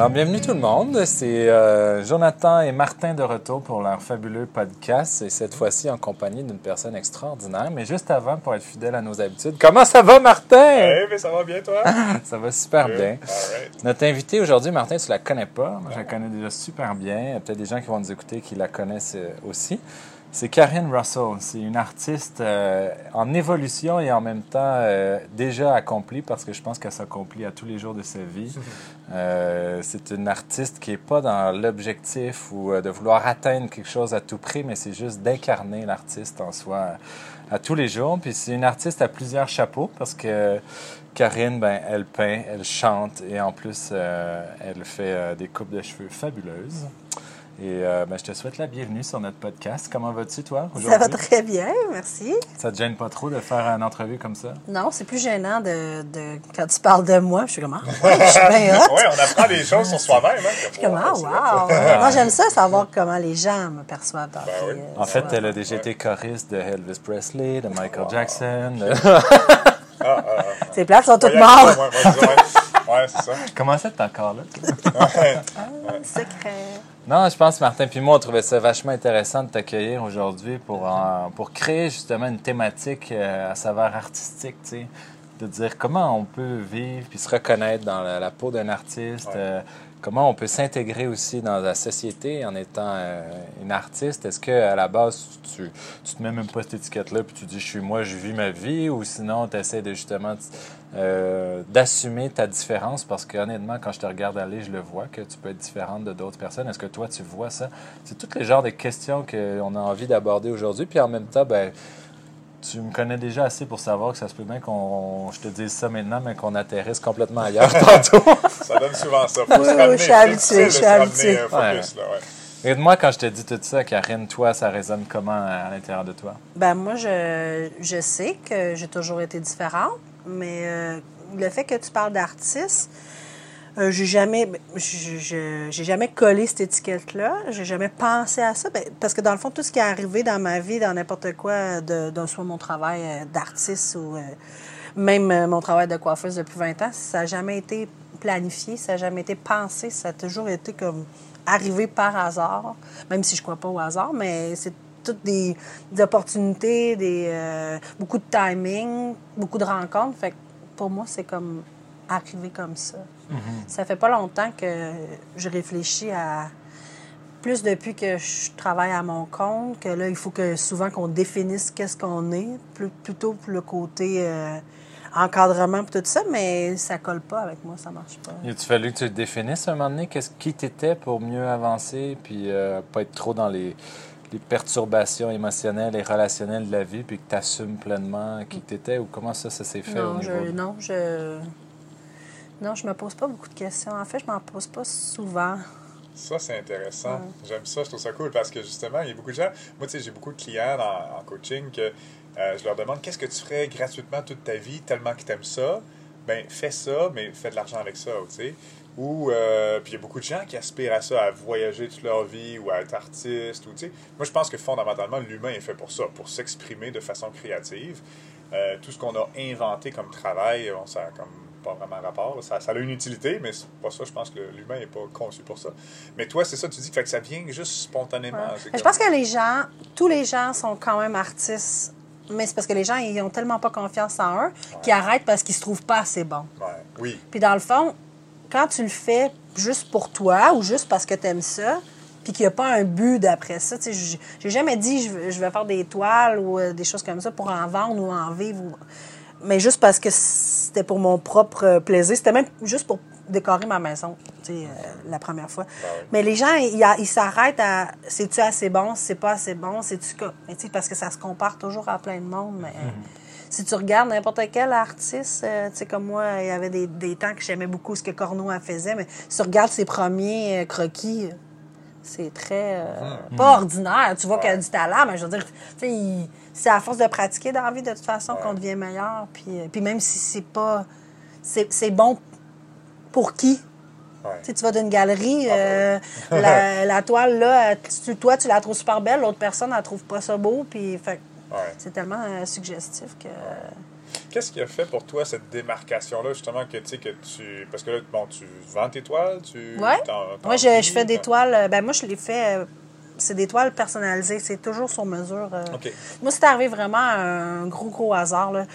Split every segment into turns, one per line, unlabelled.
Alors, bienvenue tout le monde. C'est euh, Jonathan et Martin de retour pour leur fabuleux podcast et cette fois-ci en compagnie d'une personne extraordinaire. Mais juste avant, pour être fidèle à nos habitudes, comment ça va, Martin?
Hey, mais ça va bien, toi?
ça va super
Good.
bien.
Right.
Notre invité aujourd'hui, Martin, tu la connais pas. Moi, je la connais déjà super bien. Il y a peut-être des gens qui vont nous écouter qui la connaissent euh, aussi. C'est Karine Russell. C'est une artiste euh, en évolution et en même temps euh, déjà accomplie parce que je pense qu'elle s'accomplit à tous les jours de sa vie. Euh, c'est une artiste qui n'est pas dans l'objectif ou euh, de vouloir atteindre quelque chose à tout prix, mais c'est juste d'incarner l'artiste en soi euh, à tous les jours. Puis c'est une artiste à plusieurs chapeaux parce que Karine, ben, elle peint, elle chante et en plus, euh, elle fait euh, des coupes de cheveux fabuleuses. Et euh, ben, je te souhaite la bienvenue sur notre podcast. Comment vas-tu, toi,
Ça va
aujourd'hui?
très bien, merci.
Ça te gêne pas trop de faire une entrevue comme ça?
Non, c'est plus gênant de, de- quand tu parles de moi. Je suis comme, ah, ouais, je suis bien hot.
Ouais, on apprend des choses sur soi-même. Hein,
Je suis comme, ah, wow. Moi, j'aime ça, savoir comment les gens me perçoivent dans
Ben oui.
euh,
En fait, elle a déjà été choriste de Elvis Presley, de Michael Jackson. de-
Ces places sont toutes mortes.
Ouais, ouais, ouais, ouais, c'est ça.
Comment ça, t'es encore là? toi?
Secret.
Non, je pense, Martin puis moi, on trouvait ça vachement intéressant de t'accueillir aujourd'hui pour, en- pour créer justement une thématique euh, à saveur artistique, tu sais. De dire comment on peut vivre puis se reconnaître dans la, la peau d'un artiste,
Ouais.
euh, comment on peut s'intégrer aussi dans la société en étant euh, une artiste. Est-ce que à la base, tu, tu te mets même pas cette étiquette-là puis tu dis je suis moi, je vis ma vie ou sinon tu essaies de justement euh, d'assumer ta différence parce que honnêtement, quand je te regarde aller, je le vois que tu peux être différente de d'autres personnes. Est-ce que toi, tu vois ça? C'est tous les genres de questions qu'on a envie d'aborder aujourd'hui. Puis en même temps, ben, tu me connais déjà assez pour savoir que ça se peut bien qu'on, je te dise ça maintenant, mais qu'on atterrisse complètement ailleurs tantôt.
Ça donne souvent ça. Faut
Oui,
se
oui,
ramener,
je suis habituée, je suis habituée.
euh.
Et moi, quand je te dis tout ça, Karine, toi, ça résonne comment à l'intérieur de toi?
Ben, moi, je, je sais que j'ai toujours été différente, mais euh, le fait que tu parles d'artiste, euh, j'ai jamais, ben, j'ai jamais collé cette étiquette-là. J'ai jamais pensé à ça. Ben, parce que dans le fond, tout ce qui est arrivé dans ma vie, dans n'importe quoi, de, soit mon travail euh, d'artiste ou même mon travail de coiffeuse depuis 20 ans, ça n'a jamais été planifié, ça n'a jamais été pensé. Ça a toujours été comme arrivé par hasard, même si je crois pas au hasard, mais c'est toutes des, des opportunités, des, euh, beaucoup de timing, beaucoup de rencontres. Fait que pour moi, c'est comme arrivé comme ça. Ça fait pas longtemps que je réfléchis à plus depuis que je travaille à mon compte, que là, il faut que souvent qu'on définisse qu'est-ce qu'on est, plus- plutôt pour le côté euh, encadrement et tout ça, mais ça colle pas avec moi, ça marche pas.
Il a-tu fallu que tu définisses un moment donné qu'est-ce qui t'étais pour mieux avancer, puis euh, pas être trop dans les, les perturbations émotionnelles et relationnelles de la vie, puis que tu assumes pleinement qui t'étais, ou comment ça, ça s'est fait au
Non,
niveau
je,
de-
non, je. Non, je me pose pas beaucoup de questions. En fait, je m'en pose pas souvent.
Ça, c'est intéressant. J'aime ça, je trouve ça cool parce que justement, il y a beaucoup de gens. Moi, tu sais, j'ai beaucoup de clients en, en coaching que euh, je leur demande qu'est-ce que tu ferais gratuitement toute ta vie tellement que tu aimes ça? Ben, fais ça, mais fais de l'argent avec ça, tu sais. Ou, euh, puis il y a beaucoup de gens qui aspirent à ça, à voyager toute leur vie ou à être artiste. Ou. Moi, je pense que fondamentalement, l'humain est fait pour ça, pour s'exprimer de façon créative. Euh, tout ce qu'on a inventé comme travail, bon, ça a comme pas vraiment rapport. Ça, ça a une utilité, mais c'est pas ça. Je pense que l'humain n'est pas conçu pour ça. Mais toi, c'est ça, tu dis que, fait que ça vient juste spontanément.
Je pense que les gens, tous les gens sont quand même artistes, mais c'est parce que les gens, ils ont tellement pas confiance en eux qu'ils arrêtent parce qu'ils se trouvent pas assez bons.
Ouais. Oui.
Puis dans le fond, quand tu le fais juste pour toi ou juste parce que tu aimes ça, puis qu'il n'y a pas un but d'après ça, tu sais, j'ai jamais dit je veux, je vais faire des toiles ou euh, des choses comme ça pour en vendre ou en vivre. ou- Mais juste parce que c'était pour mon propre plaisir. C'était même juste pour décorer ma maison, tu sais, euh, la première fois. Mais les gens, ils s'arrêtent à c'est-tu assez bon, c'est pas assez bon, c'est-tu tu sais, parce que ça se compare toujours à plein de monde. Mais si tu regardes n'importe quel artiste, euh, tu sais, comme moi, il y avait des, des temps que j'aimais beaucoup ce que Corneau faisait, mais si tu regardes ses premiers euh, croquis, c'est très. euh, pas ordinaire. Tu vois
Ouais.
qu'il a du talent, mais je veux dire, tu sais, il- c'est à force de pratiquer dans la vie, de toute façon, qu'on devient meilleur. Puis, puis même si c'est pas. C'est c'est bon pour qui?
Ouais.
Tu sais, tu vas d'une galerie,
Ah,
euh, la, la toile, là, tu- toi, tu la trouves super belle, l'autre personne, elle trouve pas ça beau, puis fait,
Ouais.
c'est tellement euh, suggestif que...
Qu'est-ce qui a fait pour toi cette démarcation-là, justement, que tu sais, que tu. Parce que là, bon, tu vends tes toiles, tu. T'en
Moi, je, je fais des toiles. euh, Ben, moi, je les fais. euh, c'est des toiles personnalisées. C'est toujours sur mesure.
OK.
Moi, c'est arrivé vraiment à un gros, gros hasard. là.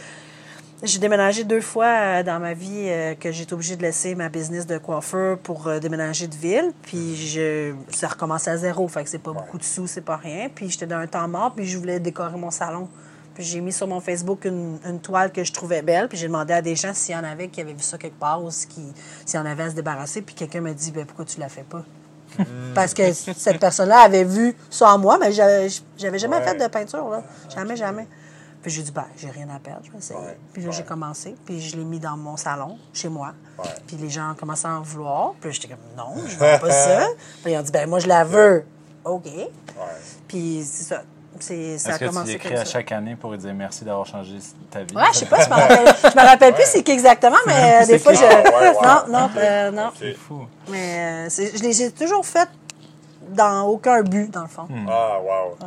J'ai déménagé deux fois euh, dans ma vie euh, que j'ai été obligée de laisser ma business de coiffeur pour euh, déménager de ville. Puis je, ça recommençait à zéro. Fait que c'est pas beaucoup de sous, c'est pas rien. Puis j'étais dans un temps mort, puis je voulais décorer mon salon. Puis j'ai mis sur mon Facebook une, une toile que je trouvais belle. Puis j'ai demandé à des gens s'il y en avait qui avaient vu ça quelque part ou s'il y en avait à se débarrasser. Puis quelqu'un m'a dit ben, pourquoi tu la fais pas? Parce que cette personne-là avait vu ça en moi, mais j'avais j'avais jamais
Ouais.
fait de peinture. Là. Jamais, jamais. Puis j'ai dit, ben, j'ai rien à perdre, je vais essayer.
Ouais.
Puis là, j'ai commencé, puis je l'ai mis dans mon salon, chez moi.
Ouais.
Puis les gens ont commencé à en vouloir. Puis j'étais comme, non, je veux pas ça. Puis ils ont dit, ben, moi, je la veux. OK.
Ouais.
Puis c'est ça. C'est, ça
Est-ce
a
que tu
commencé
écris
comme
à chaque année pour lui dire merci d'avoir changé ta vie?
Ouais, je sais pas, je me rappelle, je me rappelle plus c'est qui exactement, mais euh, des fois,
qui?
je.
Ah.
Non, non, euh, non.
C'est fou.
Mais euh, c'est- je les ai toujours faites dans aucun but, dans le fond.
Ah, wow.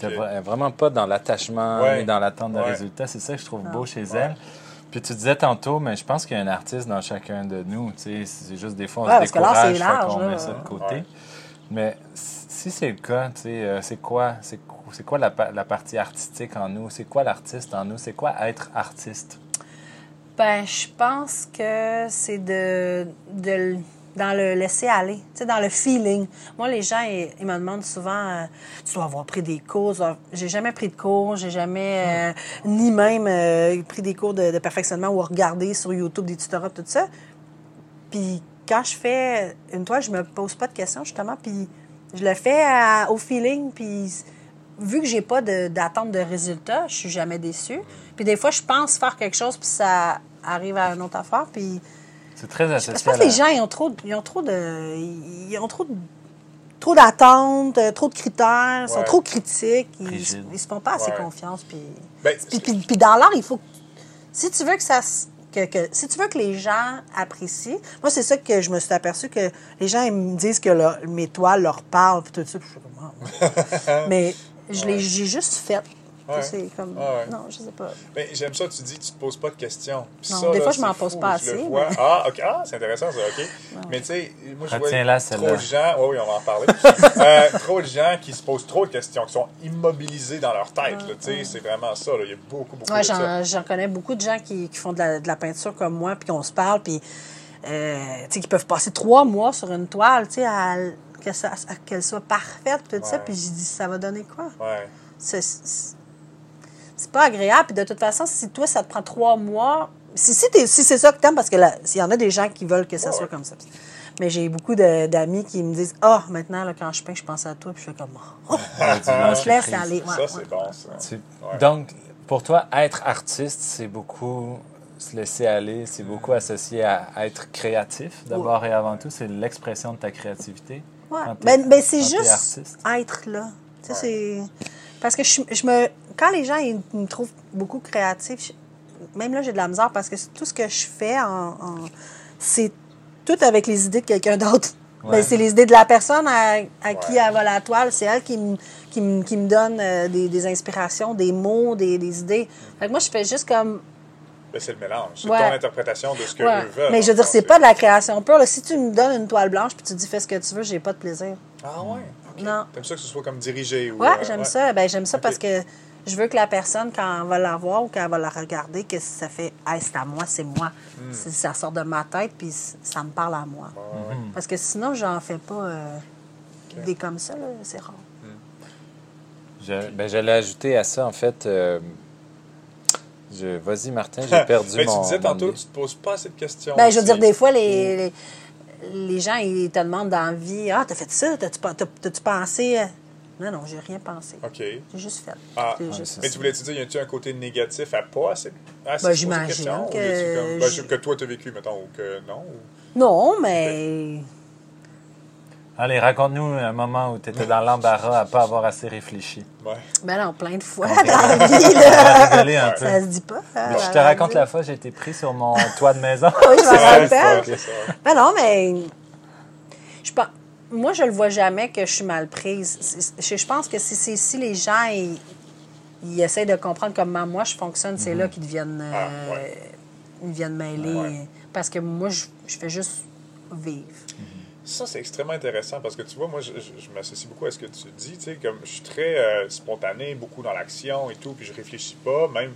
T'es vraiment pas dans l'attachement
Ouais.
ni dans l'attente de
Ouais.
résultats. C'est ça que je trouve beau chez
Ouais.
elle. Puis tu disais tantôt, mais je pense qu'il y a un artiste dans chacun de nous. tu sais, C'est juste des fois, on
Ouais,
se
parce que l'art,
décourage,
c'est
fait
large,
qu'on
là.
met ça de côté.
Ouais.
Mais si c'est le cas, tu sais, euh, c'est quoi, c'est quoi, c'est quoi la, la partie artistique en nous? C'est quoi l'artiste en nous? C'est quoi être artiste?
Ben, je pense que c'est de, de dans le laisser aller, dans le feeling. Moi, les gens, ils, ils me demandent souvent, euh, tu dois avoir pris des cours? Dois- J'ai jamais pris de cours, j'ai jamais, euh, ni même euh, pris des cours de, de perfectionnement ou regardé sur YouTube des tutorats, tout ça. Puis quand je fais une toile, je me pose pas de questions, justement, puis je le fais à- au feeling, puis vu que j'ai pas de- d'attente de, résultat, je suis jamais déçue. Puis des fois, je pense faire quelque chose, puis ça arrive à une autre affaire, puis...
C'est très
Je
associé
pense que les gens, ils ont trop, ils ont trop de... Ils ont trop de- trop d'attentes, euh, trop de critères, ils sont
Ouais.
trop critiques, ils, ils se font pas assez
Ouais.
confiance, puis...
Ben,
Puis, puis- dans l'art, il faut. Si tu veux que ça. Que, que- si tu veux que les gens apprécient, moi, c'est ça que je me suis aperçu que les gens ils me disent que leur- mes toiles leur parlent, puis tout ça. puis je Ah, ouais. Mais je l'ai j'ai juste fait.
Ouais.
C'est comme.
Ah ouais.
Non, je sais pas.
Mais j'aime ça, tu dis que tu te poses pas de questions.
Non,
ça,
des
là,
fois, je m'en pose pas
je le
assez,
vois.
mais-
Ah, OK. Ah, c'est intéressant, ça, OK. Mais tu sais, moi, je vois
Retiens-la,
trop de gens... Oui, oui, on va en parler. Euh, trop de gens qui se posent trop de questions, qui sont immobilisés dans leur tête. là, tu sais, C'est vraiment ça. là. Il y a beaucoup, beaucoup
Ouais,
de ça.
j'en j'en connais beaucoup de gens qui, qui font de la, de la peinture comme moi, puis qu'on se parle, puis euh, tu sais, qui peuvent passer trois mois sur une toile, tu sais, à- qu'elle soit parfaite, puis tout ça. Puis j'ai dit, ça va donner quoi?
Ouais.
C'est pas agréable. Puis de toute façon, si toi, ça te prend trois mois, si, si, t'es- si c'est ça que t'aimes, parce que là, s'il y en a des gens qui veulent que ça
Ouais,
soit comme ça. Mais j'ai beaucoup de- d'amis qui me disent Ah, maintenant, là, quand je peins, je pense à toi. Puis je fais comme Oh, je
lâches
laisse
prise.
aller. Ouais,
ça,
ouais.
c'est bon, ça.
Tu-
Ouais.
Donc, pour toi, être artiste, c'est beaucoup se laisser aller, c'est beaucoup associé à être créatif, d'abord et avant tout. C'est l'expression de ta créativité.
Ouais. Ben, ben, c'est juste
artiste.
être là. Tu sais, c'est. Parce que je, je me. Quand les gens ils me trouvent beaucoup créatif, je- même là, j'ai de la misère parce que tout ce que je fais, en, en- c'est tout avec les idées de quelqu'un d'autre.
Ouais.
Ben, c'est les idées de la personne à, à qui elle va la toile. C'est elle qui me, qui me, qui me donne euh, des, des inspirations, des mots, des, des idées. Fait que moi, je fais juste comme.
Ben, c'est le mélange. C'est
Ouais.
ton interprétation de ce que eux veulent.
Mais je veux dire, c'est pas de la création pure. là. Si tu me donnes une toile blanche puis tu dis fais ce que tu veux, j'ai pas de plaisir.
Ah ouais?
Non.
T'aimes ça que ce soit comme dirigé? Ou,
Ouais,
euh,
j'aime ça. Ben, j'aime ça parce que je veux que la personne, quand elle va la voir ou quand elle va la regarder, que ça fait Hey, c'est à moi, c'est moi. C'est- Ça sort de ma tête, puis ça me parle à moi.
Ouais.
Parce que sinon, j'en fais pas euh, des comme ça, là, c'est rare.
Je, ben, j'allais ajouter à ça, en fait. euh, je, vas-y, Martin, j'ai perdu
Ben,
mon.
tu disais tantôt, tu te poses pas assez de questions.
Ben, je veux dire, des fois, les, les, les gens, ils te demandent dans la vie Ah, t'as fait ça, t'as-tu pas- t'as- t'as-tu pensé à- Non, non, j'ai rien pensé.
OK.
J'ai juste fait.
Ah,
juste
Mais
fait.
tu voulais-tu dire, y a-tu un côté négatif à pas assez, assez
Ben,
de
j'imagine que
comme- ben, que toi, tu as vécu, mettons, ou que non? ou-
Non, mais.
Allez, raconte-nous un moment où tu étais dans l'embarras à pas avoir assez réfléchi.
Ouais.
Ben non, plein de fois dans la vie, là.
un peu.
Ça se dit pas. hein,
Mais je te raconte la fois, j'ai été pris sur mon toit de maison.
Oui, je m'en rappelle. Ben non, mais je pense, moi, je le vois jamais que je suis mal prise. Je pense que si, si les gens ils, ils essayent de comprendre comment moi je fonctionne, c'est là qu'ils deviennent, euh,
Ah, ouais.
ils deviennent mêlés.
Ouais.
Parce que moi, je, je fais juste vivre.
Ça, c'est extrêmement intéressant parce que tu vois, moi, je, je- je m'associe beaucoup à ce que tu dis. Tu sais, comme je suis très euh, spontané, beaucoup dans l'action et tout, puis je réfléchis pas, même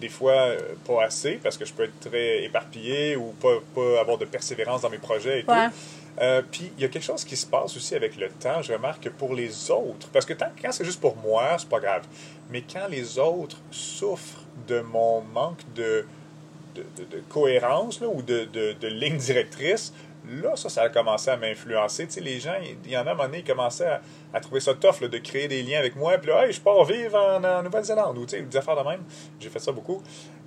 des fois euh, pas assez parce que je peux être très éparpillé ou pas, pas avoir de persévérance dans mes projets et
Ouais.
tout. Euh, puis il y a quelque chose qui se passe aussi avec le temps, je remarque que pour les autres, parce que tant, quand c'est juste pour moi, c'est pas grave, mais quand les autres souffrent de mon manque de, de, cohérence là, ou de ligne directrice, là, ça, ça a commencé à m'influencer. Tu sais, les gens, il y en a un moment donné, ils commençaient à, à trouver ça tough là, de créer des liens avec moi. Puis là, hey, je pars vivre en, en Nouvelle-Zélande ou tu sais, des affaires de même. J'ai fait ça beaucoup.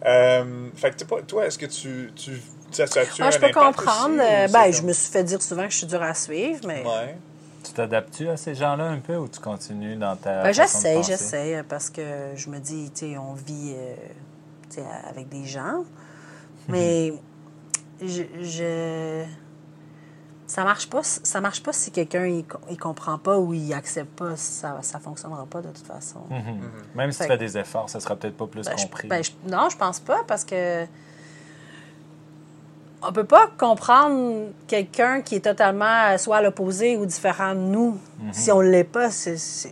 Euh, fait que tu sais pas, toi, est-ce que tu. tu ça, ça a-tu
Ah, je peux comprendre.
aussi,
ben, je me suis fait dire souvent que je suis dure à suivre, mais
Ouais.
Tu t'adaptes-tu à ces gens-là un peu ou tu continues dans ta.
Ben, j'essaie, j'essaie, parce que je me dis, tu sais, on vit euh, tu avec des gens, mais je, je- ça marche pas. Ça marche pas si quelqu'un il, il comprend pas ou il accepte pas. Ça, ça fonctionnera pas de toute façon.
Mhm. Même si
Fait
tu fais des efforts, ça sera peut-être pas plus
Ben, je-
compris.
ben, je- non, je pense pas parce que on peut pas comprendre quelqu'un qui est totalement soit à l'opposé ou différent de nous.
Mhm.
Si on l'est pas,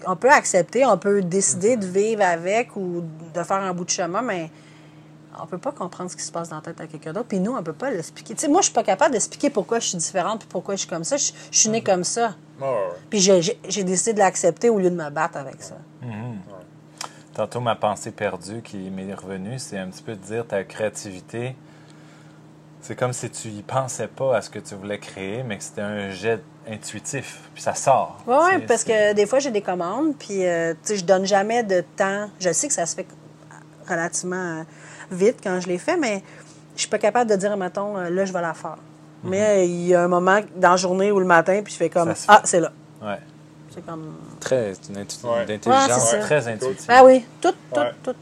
on peut accepter, on peut décider de vivre avec ou de faire un bout de chemin, mais on peut pas comprendre ce qui se passe dans la tête à quelqu'un d'autre. Puis nous, on peut pas l'expliquer. Tu sais, moi, je suis pas capable d'expliquer pourquoi je suis différente puis pourquoi je suis comme ça. Je, je suis née comme ça.
Ouais, ouais, ouais.
Puis j'ai- décidé de l'accepter au lieu de me battre avec ça.
Tantôt, ma pensée perdue qui m'est revenue, c'est un petit peu de dire ta créativité. C'est comme si tu y pensais pas à ce que tu voulais créer, mais que c'était un jet intuitif, puis ça sort.
Oui,
C'est-
parce que des fois, j'ai des commandes, puis euh, tu sais, je donne jamais de temps. Je sais que ça se fait relativement euh, vite quand je les fais, mais je suis pas capable de dire, mettons, euh, là, je vais la faire. Mais euh, il y a un moment dans la journée ou le matin, puis je fais comme, ah,
fait.
c'est là.
Ouais.
C'est comme,
Très, c'est une intu-
Ouais.
d'intelligence
Ouais, c'est ça.
très intuitive.
ah oui, tout, tout,
Ouais.
tout.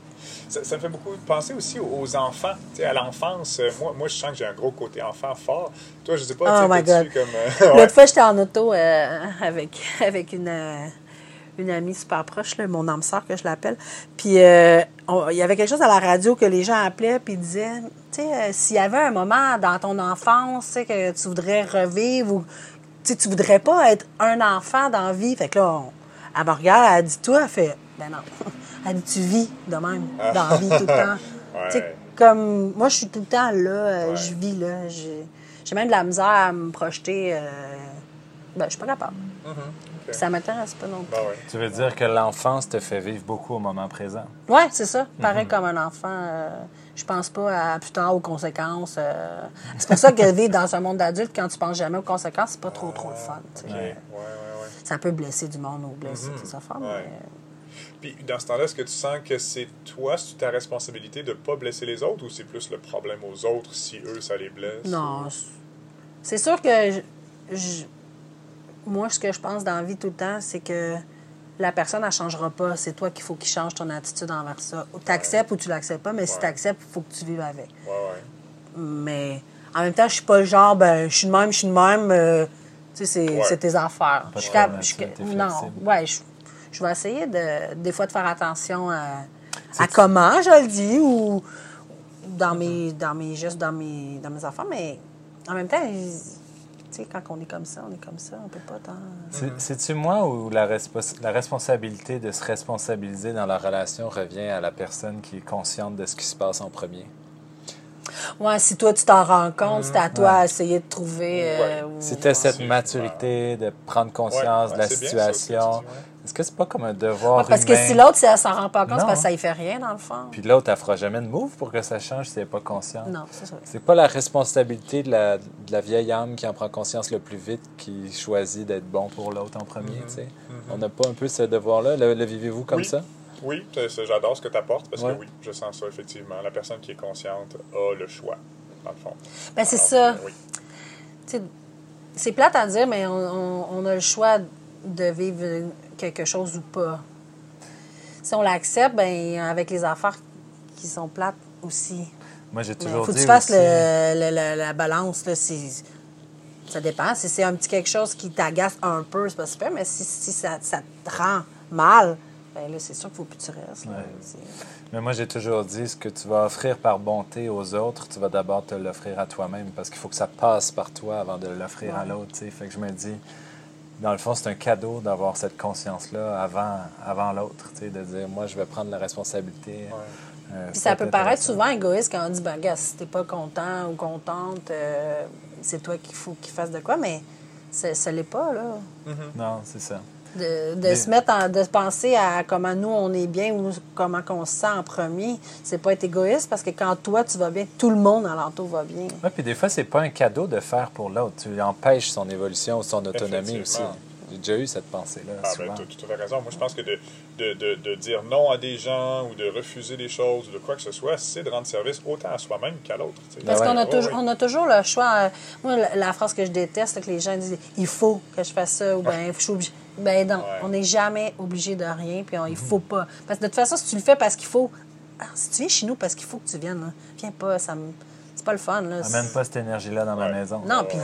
Ça, ça me fait beaucoup penser aussi aux enfants, à l'enfance. Euh, Moi, moi, je sens que j'ai un gros côté enfant fort. Toi, je sais pas,
Oh
tu comme... euh, ouais.
L'autre fois, j'étais en auto euh, avec, avec une, euh, une amie super proche, là, mon âme sœur que je l'appelle. Puis euh, on- il y avait quelque chose à la radio que les gens appelaient puis disaient, tu sais, euh, s'il y avait un moment dans ton enfance que tu voudrais revivre ou tu voudrais pas être un enfant dans la vie. Fait que là, on- elle me regarde, elle dit, toi, elle fait, ben non. Elle dit, tu vis de même, dans la vie tout le temps.
Ouais.
Tu sais, comme moi, je suis tout le temps là, euh,
Ouais.
je vis là. J'ai même de la misère à me projeter. euh, ben, je suis pas capable.
Mhm, ok.
Puis Ça m'intéresse pas non plus.
Ben ouais.
Tu veux dire que l'enfance te fait vivre beaucoup au moment présent?
Ouais, c'est ça.
Mhm.
Pareil comme un enfant. euh, je pense pas à plus tard aux conséquences. euh. c'est pour ça que vivre dans un monde d'adulte, quand tu penses jamais aux conséquences, c'est pas trop, trop le fun.
Ouais, ouais.
Ça peut blesser du monde ou blesser
Mhm.
tes.
Ouais.
mais, euh,
Puis dans ce temps-là, est-ce que tu sens que c'est toi, c'est ta responsabilité de ne pas blesser les autres ou c'est plus le problème aux autres si eux, ça les blesse?
Non. c'est- C'est sûr que je- je- moi, ce que je pense dans la vie tout le temps, c'est que la personne, elle ne changera pas. C'est toi qu'il faut qu'il change ton attitude envers ça. Tu acceptes ou tu l'acceptes pas, mais si tu acceptes, il faut que tu vives avec.
Ouais, ouais.
Mais en même temps, je suis pas le genre, ben, je suis de même, je suis de même. euh, tu sais, c'est
Ouais.
c'est tes affaires. Je cap- non, ouais, je, je vais essayer de, des fois de faire attention à, comment je le dis ou dans mes, dans mes gestes, dans mes, dans mes affaires, mais en même temps, je- sais, quand on est comme ça, on est comme ça, on peut pas tant.
C'est- C'est-tu moi ou la, respons- la responsabilité de se responsabiliser dans la relation revient à la personne qui est consciente de ce qui se passe en premier?
Ouais, si toi tu t'en rends compte, c'est à toi
Ouais.
à essayer de trouver. euh, ou-
Si tu cette maturité de prendre conscience
Ouais,
de la situation. Est-ce que c'est pas comme un devoir
Ouais, parce que si l'autre, si elle s'en rend pas compte, parce que ça y fait rien, dans le fond.
Puis l'autre, elle fera jamais de move pour que ça change si elle n'est pas consciente.
Non, c'est ça.
C'est pas la responsabilité de la, de la vieille âme qui en prend conscience le plus vite qui choisit d'être bon pour l'autre en premier, tu sais. On n'a pas un peu ce devoir-là? Le, le vivez-vous comme
Oui.
ça?
Oui, j'adore ce que tu apportes parce
Ouais.
que oui, je sens ça effectivement. La personne qui est consciente a le choix, dans le fond.
Ben, c'est ça.
euh, Oui.
C'est plate à dire, mais on, on- on a le choix de vivre quelque chose ou pas. Si on l'accepte, ben avec les affaires qui sont plates aussi.
Moi, j'ai
Il
toujours
faut que tu fasses
aussi-
le- le- le- la balance. Là, ça dépend. Si c'est un petit quelque chose qui t'agace un peu, c'est pas super, mais si, si ça, ça te rend mal, ben là, c'est sûr qu'il faut plus que tu restes. là.
Ouais.
C'est-
Mais moi, j'ai toujours dit, ce que tu vas offrir par bonté aux autres, tu vas d'abord te l'offrir à toi-même parce qu'il faut que ça passe par toi avant de l'offrir à l'autre. tu sais. Fait que je me dis, dans le fond, c'est un cadeau d'avoir cette conscience-là avant, avant l'autre, tu sais, de dire, moi, je vais prendre la responsabilité. Euh,
Puis ça peut paraître souvent égoïste quand on dit, ben, gars, si t'es pas content ou contente, euh, c'est toi qu'il faut qu'il fasse de quoi, mais c'est- ça l'est pas, là.
Non, c'est ça.
De, de
Mais-
se mettre en, de penser à comment nous on est bien ou comment qu'on se sent en premier, c'est pas être égoïste parce que quand toi tu vas bien, tout le monde alentour va bien.
Ouais, puis des fois, c'est pas un cadeau de faire pour l'autre. Tu empêches son évolution ou son autonomie aussi. J'ai déjà eu cette pensée-là,
Ah,
souvent.
ben, tu as tout à fait raison. Moi, je pense que de, de, de, de dire non à des gens ou de refuser des choses ou de quoi que ce soit, c'est de rendre service autant à soi-même qu'à l'autre.
Parce
Ben
qu'on a, toujours, on a toujours le choix. euh, Moi, la, la phrase que je déteste, c'est que les gens disent il faut que je fasse ça ou ben je suis obligé. Ben non,
Ouais.
on n'est jamais obligé de rien, puis on, il faut pas. Parce que de toute façon, si tu le fais parce qu'il faut. Ah, si tu viens chez nous parce qu'il faut que tu viennes, là, viens pas, ça me- pas le fun. Là.
Amène pas cette énergie-là dans ma maison.
Non, puis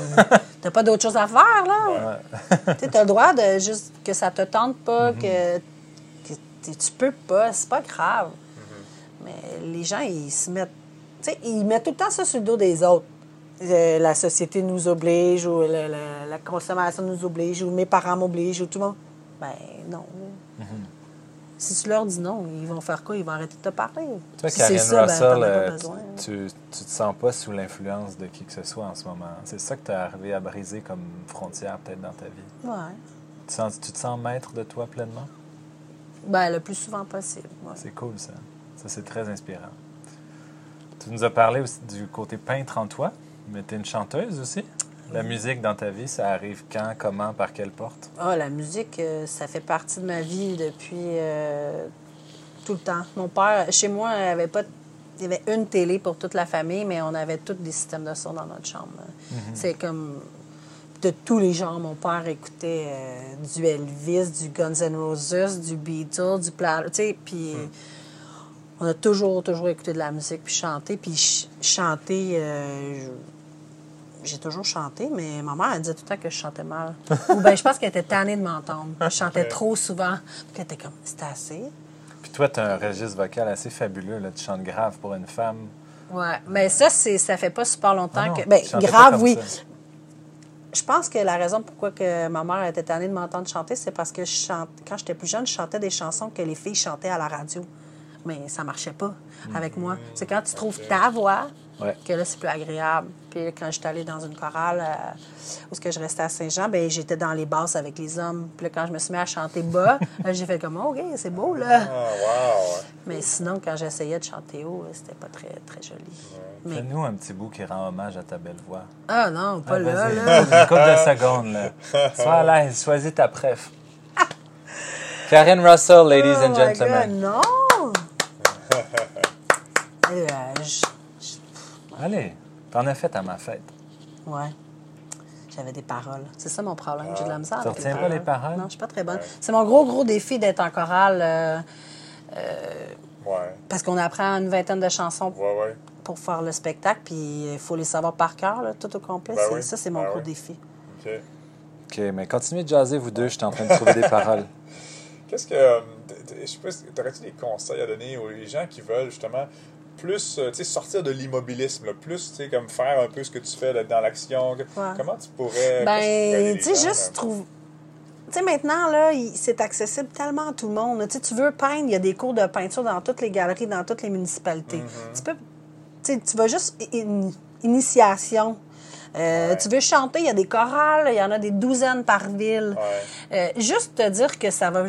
t'as pas d'autre chose à faire, là. tu as le droit de juste que ça te tente pas, que, que tu peux pas, c'est pas grave. Mais les gens, ils se mettent. Tu sais, ils mettent tout le temps ça sur le dos des autres. Euh, la société nous oblige, ou le- le- la consommation nous oblige, ou mes parents m'obligent, ou tout le monde. Ben non. Si tu leur dis non, ils vont faire quoi? Ils vont arrêter de te parler.
Toi,
Si
Karen
c'est ça, ben,
Russell,
as pas
euh,
besoin.
tu, tu te sens pas sous l'influence de qui que ce soit en ce moment. C'est ça que tu es arrivé à briser comme frontière peut-être dans ta vie.
Ouais.
Tu, sens- tu te sens maître de toi pleinement?
Ben, le plus souvent possible. ouais.
C'est cool ça. Ça, c'est très inspirant. Tu nous as parlé aussi du côté peintre en toi, mais tu es une chanteuse aussi? La musique dans ta vie, ça arrive quand, comment, par quelle porte?
Ah, la musique, euh, ça fait partie de ma vie depuis euh, tout le temps. Mon père, chez moi, il y avait pas. Il y avait une télé pour toute la famille, mais on avait tous des systèmes de son dans notre chambre. C'est comme de tous les genres. Mon père écoutait euh, du Elvis, du Guns N' Roses, du Beatles, du Pla... Tu sais, puis on a toujours, toujours écouté de la musique, puis chanté. Puis ch- chanter, euh, j'ai toujours chanté, mais ma mère, elle disait tout le temps que je chantais mal. Ou bien, je pense qu'elle était tannée de m'entendre. Je chantais trop souvent. Puis elle était comme, c'était assez.
Puis toi, tu as un registre vocal assez fabuleux. Là. Tu chantes grave pour une femme.
Ouais, mais ça, c'est, ça fait pas super longtemps
Ah non,
que. Ben, grave, oui.
ça.
Je pense que la raison pourquoi que ma mère était tannée de m'entendre chanter, c'est parce que je chante... quand j'étais plus jeune, je chantais des chansons que les filles chantaient à la radio. Mais ça marchait pas avec moi. C'est quand tu trouves ta voix
Ouais.
que là, c'est plus agréable. Puis quand j'étais allée dans une chorale euh, où ce que je restais à Saint-Jean, ben j'étais dans les basses avec les hommes. Puis là, quand je me suis mis à chanter bas, j'ai fait comme « OK, c'est beau, là!
Ah, wow! »
Mais sinon, quand j'essayais de chanter haut, c'était pas très, très joli. Mais...
Fais-nous un petit bout qui rend hommage à ta belle voix.
Ah non, pas
Ah,
là, là.
Une couple de secondes, là. Sois à l'aise, choisis ta préf. Karen Russell, ladies
Oh
and
my
gentlemen.
God, non! Euh, je-
Allez, t'en as fait à ma fête.
Ouais. J'avais des paroles. C'est ça mon problème. J'ai de la misère
Tu
avec
retiens pas les paroles?
Non, je suis pas très bonne. C'est mon gros, gros défi d'être en chorale euh,
Ouais,
parce qu'on apprend une vingtaine de chansons
ouais, ouais.
pour faire le spectacle, puis il faut les savoir par cœur, là, tout au complet.
Ben oui.
Ça, c'est mon
Ben
gros
oui.
défi.
OK.
OK, mais continuez de jaser, vous deux. Je suis en train de trouver des paroles.
Qu'est-ce que. euh, Je sais pas, si- t'aurais-tu des conseils à donner aux gens qui veulent justement plus euh, sortir de l'immobilisme, plus comme faire un peu ce que tu fais là, dans l'action?
Ouais.
Comment tu pourrais.
Ben, tu sais, juste
là?
trouve. Tu sais, maintenant, là, c'est accessible tellement à tout le monde. Tu sais, tu veux peindre, il y a des cours de peinture dans toutes les galeries, dans toutes les municipalités.
Mm-hmm.
Tu peux. Tu vas juste. in- initiation. Euh,
Ouais.
Tu veux chanter, il y a des chorales, il y en a des douzaines par ville.
Ouais.
Euh, juste te dire que ça va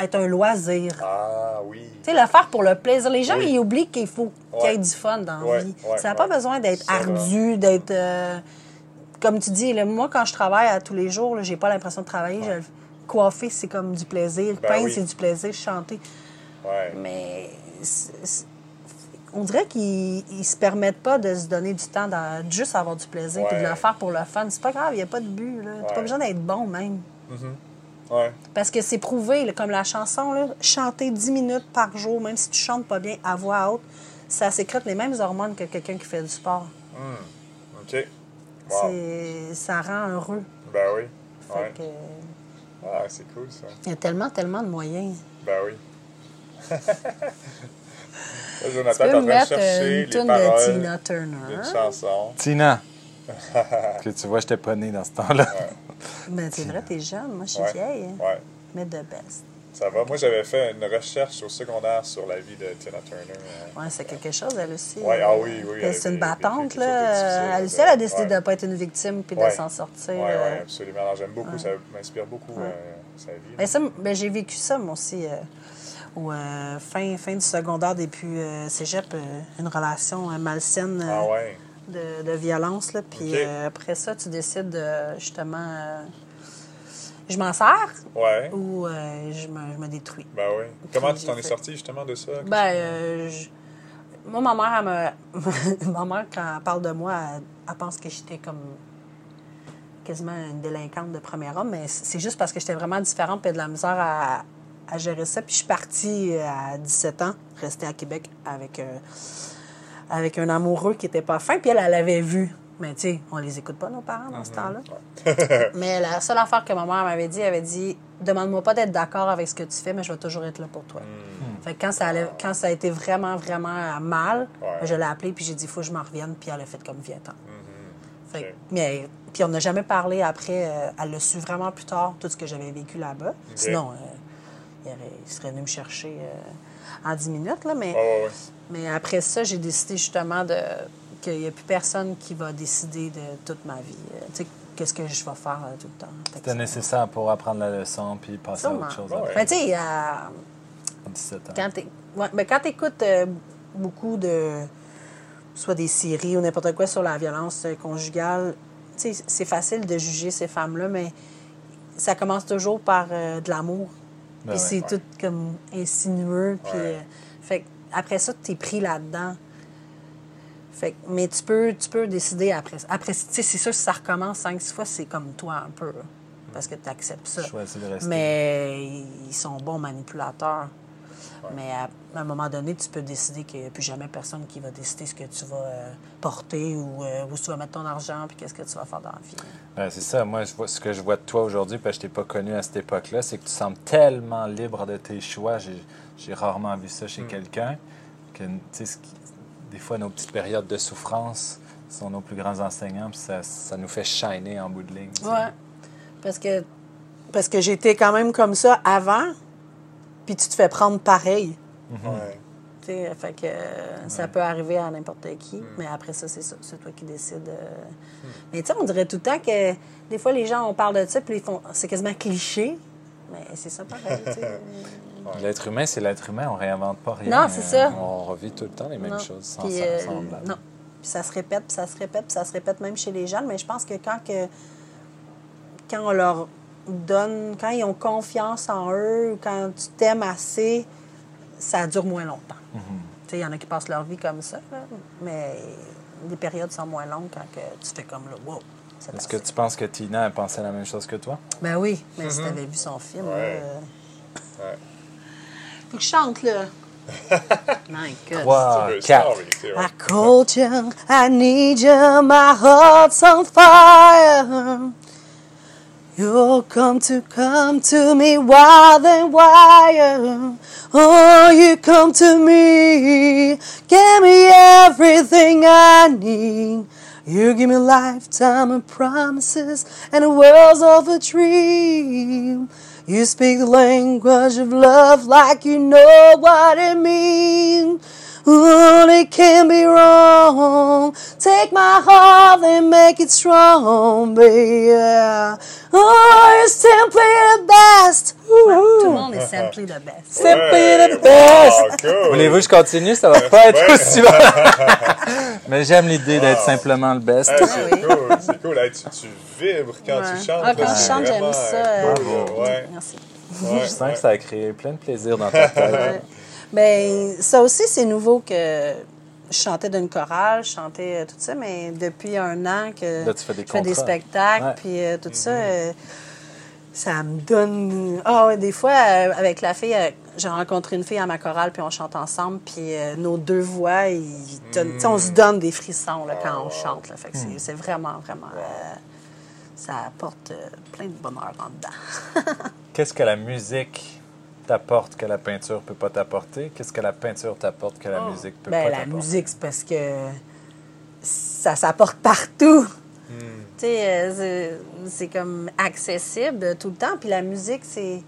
être un loisir.
Ah, oui.
Tu sais, le faire pour le plaisir. Les gens,
Oui.
ils oublient qu'il faut qu'il y ait
Ouais.
du fun dans la
Ouais,
vie.
ouais,
ça n'a pas
ouais.
besoin d'être ardu, d'être. euh, comme tu dis, là, moi, quand je travaille à tous les jours, j'ai pas l'impression de travailler. Je- coiffer, c'est comme du plaisir.
Ben
Peindre,
oui.
c'est du plaisir. Chanter.
Ouais.
Mais on dirait qu'ils ils se permettent pas de se donner du temps dans juste avoir du plaisir puis de
Ouais.
le faire pour le fun. C'est pas grave, il n'y a pas de but. Tu n'as
Ouais.
pas besoin d'être bon même.
Ouais.
Parce que c'est prouvé, là, comme la chanson, là, chanter 10 minutes par jour, même si tu chantes pas bien à voix haute, ça sécrète les mêmes hormones que quelqu'un qui fait du sport.
OK. Wow.
C'est- Ça rend heureux.
Ben oui.
Fait
Ouais.
que,
Ah, c'est cool, ça.
il y a tellement, tellement de moyens.
Ben oui. Là,
Tu
Jonathan
peux
est en
me
train de
mettre
chercher
une tune de Tina Turner.
d'une chanson.
Tina. que tu vois, j'étais pas né dans ce temps-là.
Mais c'est vrai, t'es jeune. Moi, je suis
Ouais.
vieille. hein.
Ouais,
Mais de best.
Ça va. Moi, j'avais fait une recherche au secondaire sur la vie de Tina Turner. euh,
Ouais, c'est quelque chose, elle aussi.
Ouais, ah oui, oui,
C'est une battante, là. Elle aussi, elle a décidé
Ouais.
de ne pas être une victime puis
Ouais.
de s'en sortir.
Oui, oui, absolument. Alors, J'aime beaucoup, ça m'inspire beaucoup euh, sa vie.
Ça, ben, j'ai vécu ça, moi aussi. euh, au, euh, fin, fin du secondaire, euh, cégep, une relation malsaine
Ah
de, de violence. Là, puis après ça, tu décides de, justement, je m'en sers
Ouais.
ou euh, je, me, je me détruis.
Ben oui. Comment tu t'en es sorti justement de ça?
Ben, euh, je- moi, ma mère, elle me... ma mère, quand elle parle de moi, elle, elle pense que j'étais comme quasiment une délinquante de premier homme, mais c'est juste parce que j'étais vraiment différente et de la misère à, à gérer ça. Puis je suis partie euh, à 17 ans, rester à Québec avec, euh, avec un amoureux qui était pas fin, puis elle, elle l'avait vu. Mais tu sais, on les écoute pas, nos parents, dans ce temps-là. Mais la seule affaire que ma mère m'avait dit, elle avait dit Demande-moi pas d'être d'accord avec ce que tu fais, mais je vais toujours être là pour toi. Fait que quand ça, allait- quand ça a été vraiment, vraiment mal,
Ouais.
je l'ai appelée puis j'ai dit faut que je m'en revienne, puis elle a fait comme viens-t'en. Fait que-
Ok.
mais, puis on n'a jamais parlé après. euh, elle l'a su vraiment plus tard, tout ce que j'avais vécu là-bas. Sinon, euh, il, aurait- il serait venu me chercher euh, en 10 minutes. Là, mais,
ouais.
mais après ça, j'ai décidé justement de qu'il n'y a plus personne qui va décider de toute ma vie. Euh, tu sais, qu'est-ce que je vais faire euh, tout le temps.
C'était nécessaire pour apprendre la leçon puis passer à autre chose
Ouais.
Mais tu sais, à-
17 ans.
quand tu ouais, mais quand écoutes beaucoup de. soit des séries ou n'importe quoi sur la violence euh, conjugale, tu sais, c'est facile de juger ces femmes-là, mais ça commence toujours par euh, de l'amour.
Ben
Puis
ouais.
c'est tout comme insinueux. Puis,
Ouais.
euh, fait que après ça, tu es pris là-dedans. Fait que- mais tu peux, tu peux décider après. Après, tu sais, c'est sûr, si ça recommence cinq, six fois, c'est comme toi un peu. parce que tu acceptes ça.
De.
Mais ils sont bons manipulateurs. Mais à, à un moment donné, tu peux décider qu'il n'y a plus jamais personne qui va décider ce que tu vas euh, porter ou euh, où tu vas mettre ton argent puis qu'est-ce que tu vas faire dans la vie.
Ben, c'est ça. Moi, je vois, ce que je vois de toi aujourd'hui, parce que je t'ai pas connu à cette époque-là, c'est que tu sembles tellement libre de tes choix. J'ai, j'ai rarement vu ça chez
Mm.
quelqu'un. Que, des fois, nos petites périodes de souffrance sont nos plus grands enseignants, puis ça, ça nous fait shiner en bout de ligne.
Ouais. Parce que, parce que j'étais quand même comme ça avant, puis tu te fais prendre pareil. Tu sais, fait que euh, ça peut arriver à n'importe qui, mais après ça, c'est ça. C'est toi qui décides. euh. Mais tu sais, on dirait tout le temps que des fois, les gens, on parle de ça, puis ils font. C'est quasiment cliché, mais c'est ça pareil.
L'être humain, c'est l'être humain. On réinvente pas rien.
Non, c'est ça.
On revit tout le temps les mêmes
Non.
choses sans
Puis,
sans-
euh, non. Puis ça se répète, puis ça se répète, puis ça se répète même chez les jeunes. Mais je pense que quand, que, quand on leur donne, quand ils ont confiance en eux, quand tu t'aimes assez, ça dure moins longtemps.
Mhm.
Tu sais, il y en a qui passent leur vie comme ça, là, mais les périodes sont moins longues quand que tu fais comme là, wow.
Est-ce que tu penses que Tina a pensé la même chose que toi?
Ben oui, mais si tu avais vu son film,
Ouais.
euh,
Ouais.
Faut que je chante, là. My God.
Trois,
Good
quatre.
story, tu sais, ouais.
I called you, I need you, my heart's on fire. You'll come to come to me wild and wild. Oh, you come to me, give me everything I need. You give me a lifetime of promises and a world of a dream. You speak the language of love like you know what it means. Oh, it can't be wrong. Take my heart and make it strong, baby. Oh, you're simply the best. Tout le monde est simply the best.
Simply the best!
Wow, cool.
Voulez-vous que je continue? Ça va pas être aussi bon. Mais j'aime l'idée d'être simplement le best.
Hey, c'est
oui.
cool, c'est cool. Hey, tu, tu vibres quand
Ouais.
tu chantes.
Ah,
là,
quand je
c'est
chante, j'aime ça.
euh,
euh,
cool, là, ouais.
Merci.
Ouais,
Je sens
ouais.
que ça a créé plein de plaisir dans ta tête.
Ben, ça aussi, c'est nouveau que je chantais d'une chorale, je chantais euh, tout ça, mais depuis un an que
Là, tu fais des
je fais des spectacles,
Ouais.
puis euh, tout ça, euh, ça me donne... Ah ouais, des fois, euh, avec la fille, j'ai rencontré une fille à ma chorale, puis on chante ensemble, puis nos deux voix, ils donnent- on se donne des frissons là, quand on chante. Là, fait c'est- vraiment, vraiment... ça apporte plein de bonheur en dedans.
Qu'est-ce que la musique t'apporte que la peinture peut pas t'apporter? Qu'est-ce que la peinture t'apporte que la
Oh.
musique peut
ben,
pas
la
t'apporter?
musique, c'est parce que ça s'apporte partout.
Hmm.
Tu sais, euh, c'est- comme accessible tout le temps. Puis la musique, c'est.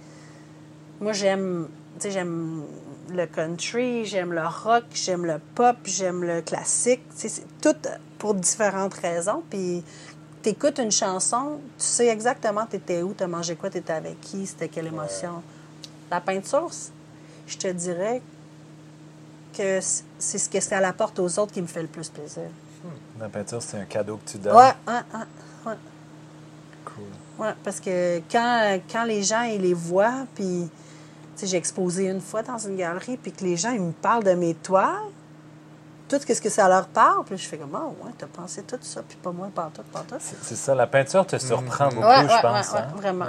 Moi, j'aime. Tu sais, j'aime le country, j'aime le rock, j'aime le pop, j'aime le classique. Tu sais, c'est tout pour différentes raisons. Puis t'écoutes une chanson, tu sais exactement t'étais où, t'as mangé quoi, t'étais avec qui, c'était quelle émotion. La peinture, je te dirais que c'est ce que ça apporte aux autres qui me fait le plus plaisir.
La peinture, c'est un cadeau que tu donnes.
Ouais, ouais, ouais.
Cool.
Ouais, parce que quand, quand les gens ils les voient, puis tu sais, j'ai exposé une fois dans une galerie, puis que les gens ils me parlent de mes toiles, tout ce que ça leur parle, puis je fais comme, oh, ouais, t'as pensé tout ça, puis pas moi, pas tout, pas tout.
C'est ça, la peinture te surprend beaucoup,
Ouais,
je
ouais,
pense.
ouais,
hein?
vraiment.